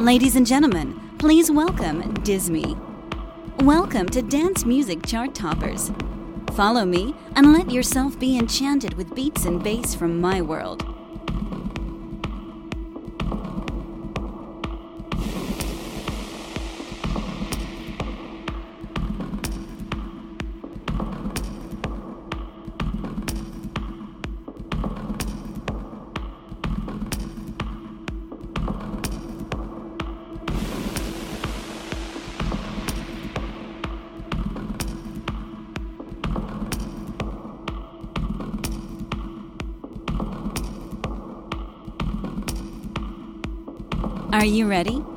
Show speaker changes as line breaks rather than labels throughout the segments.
Ladies and gentlemen, please welcome DisMe. Welcome to Dance Music Chart Toppers. Follow me and let yourself be enchanted with beats and bass from my world. Are you ready?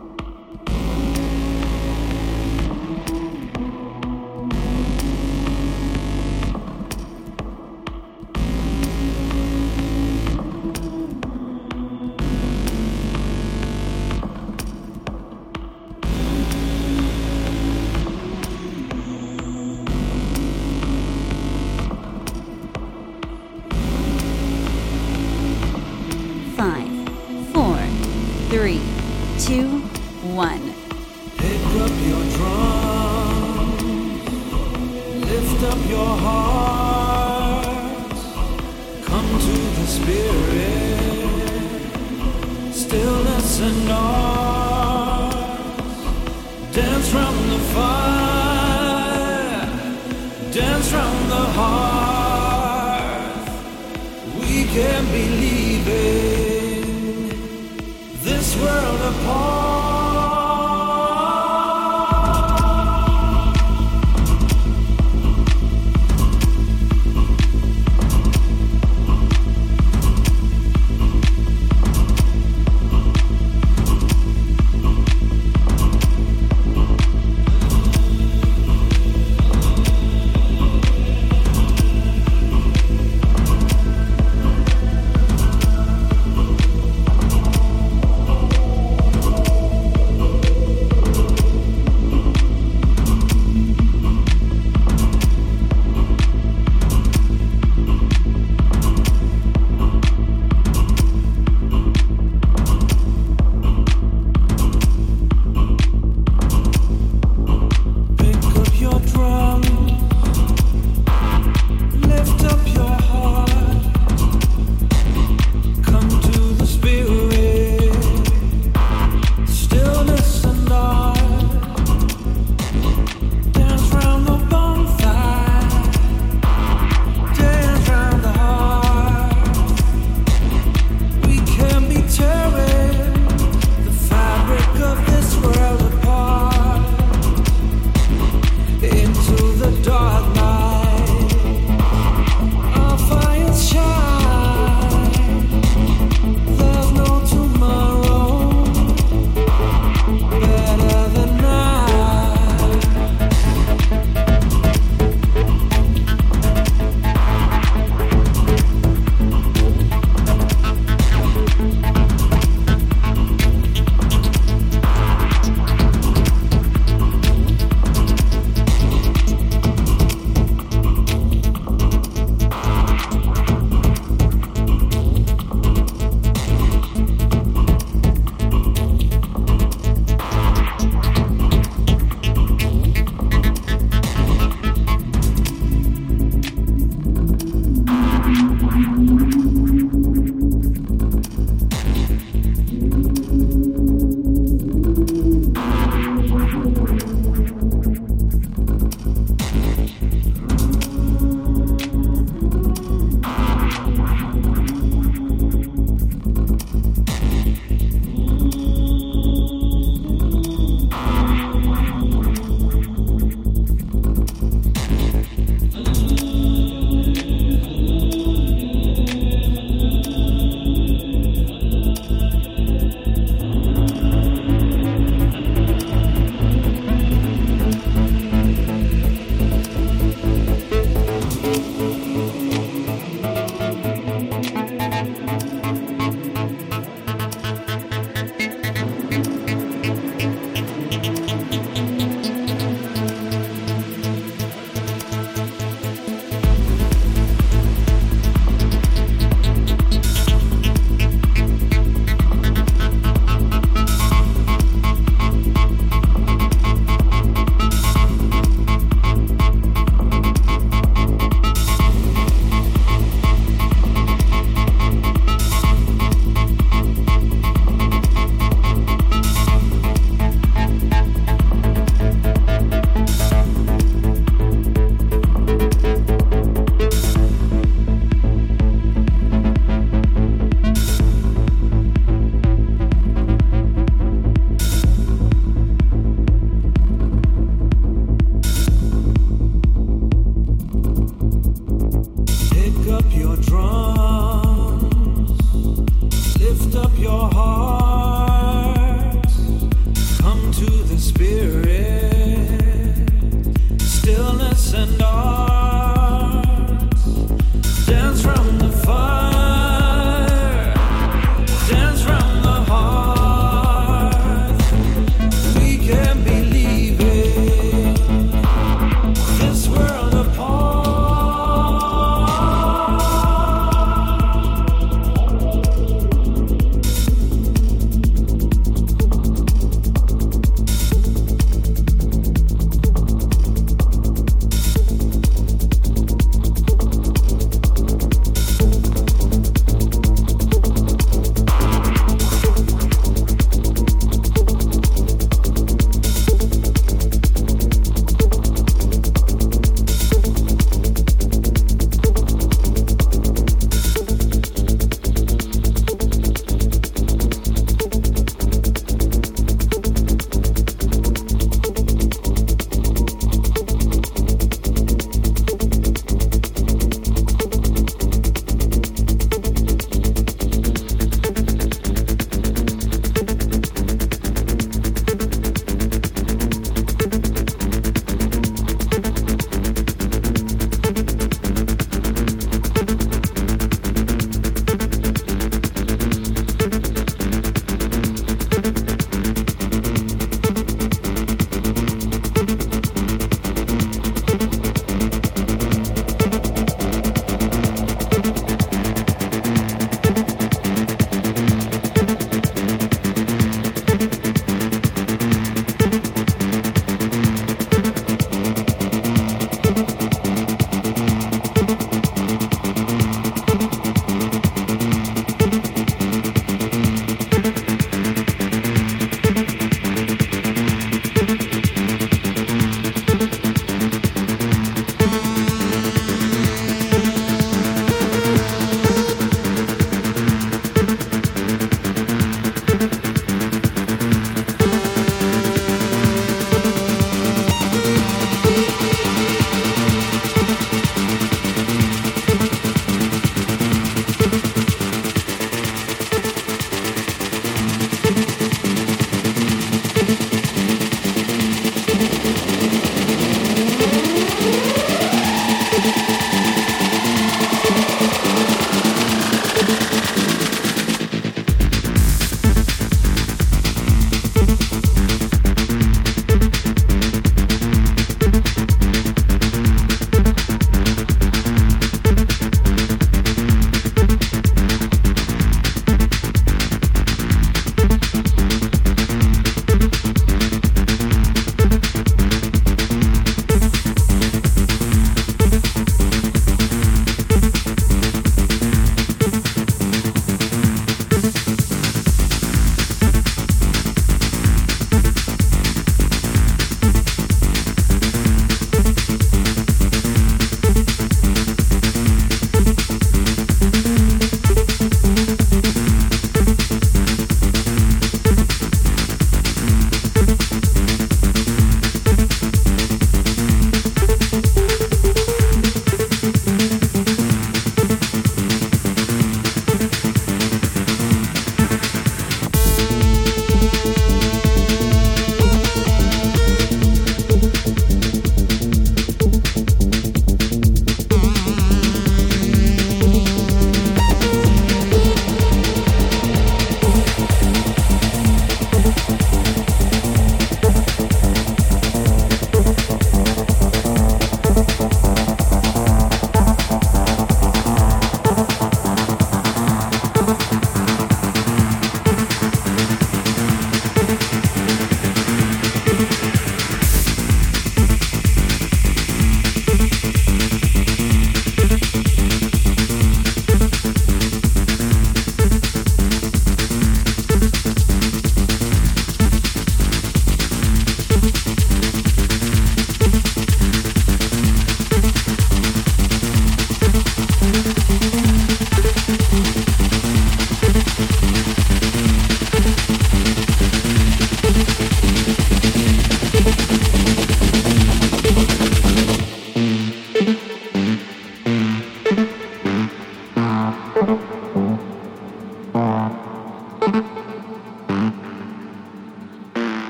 Dance round the heart. We can be leaving this world apart.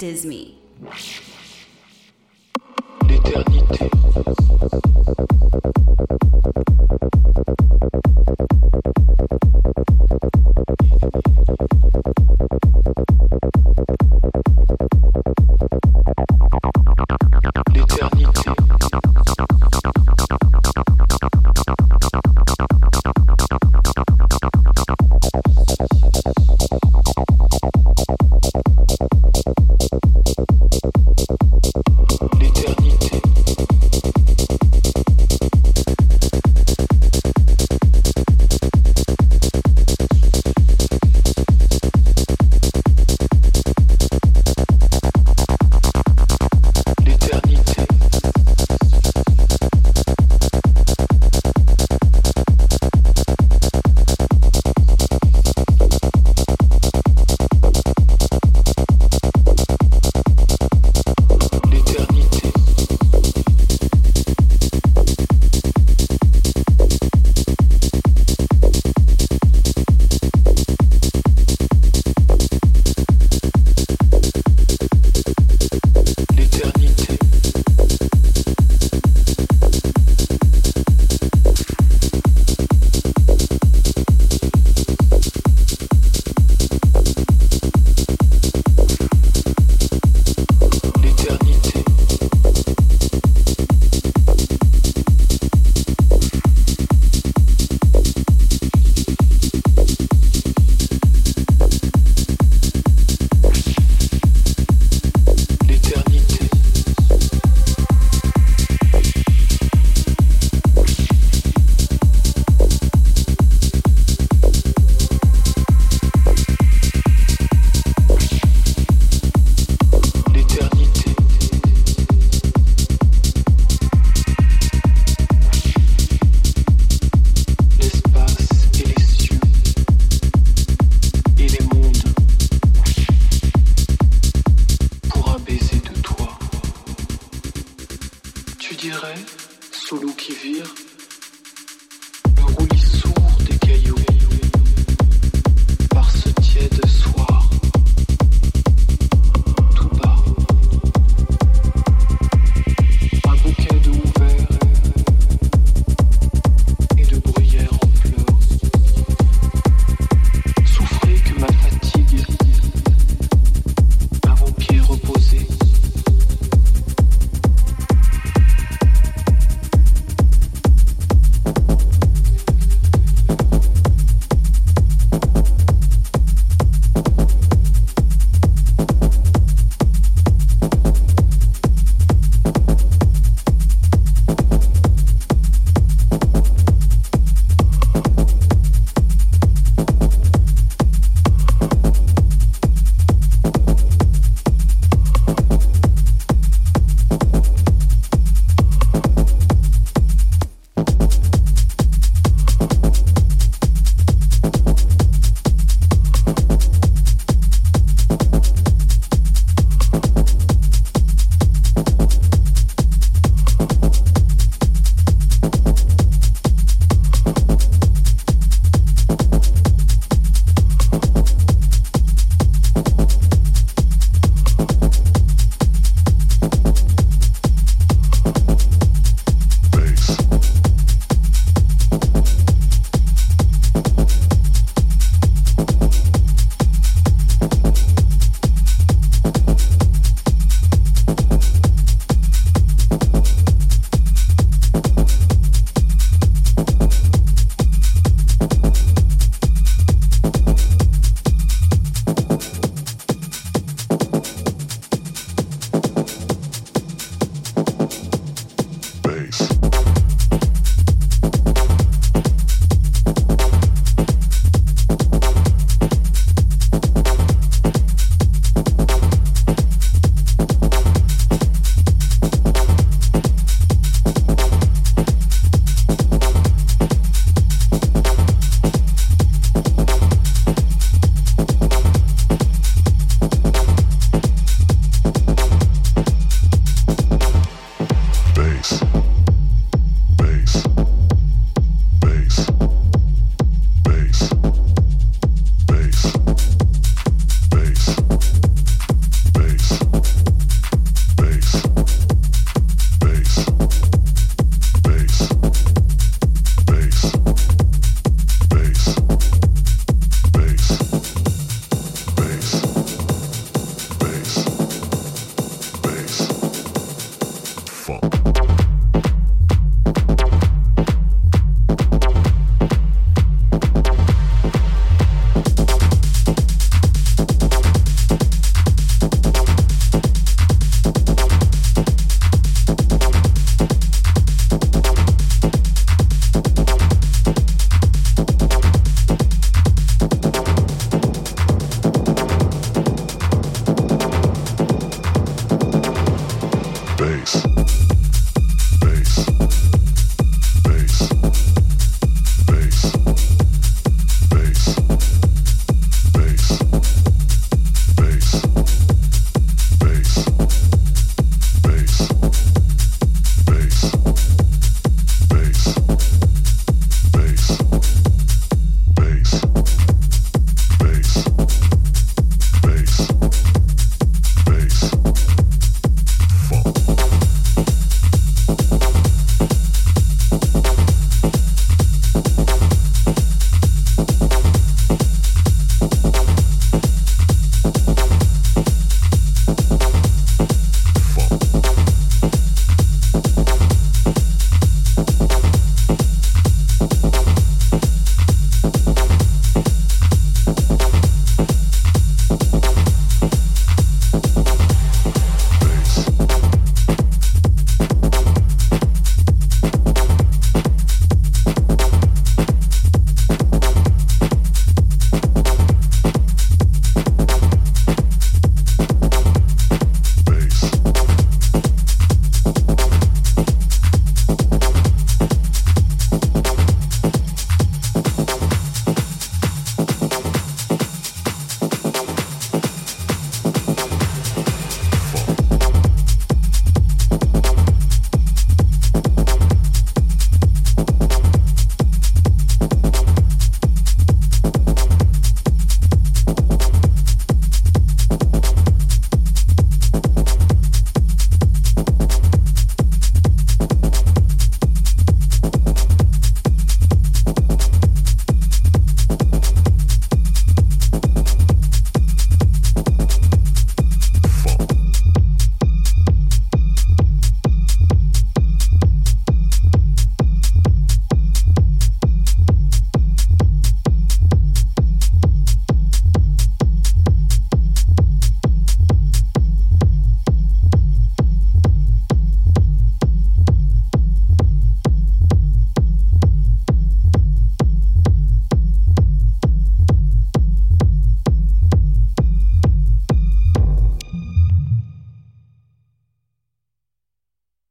DisMe.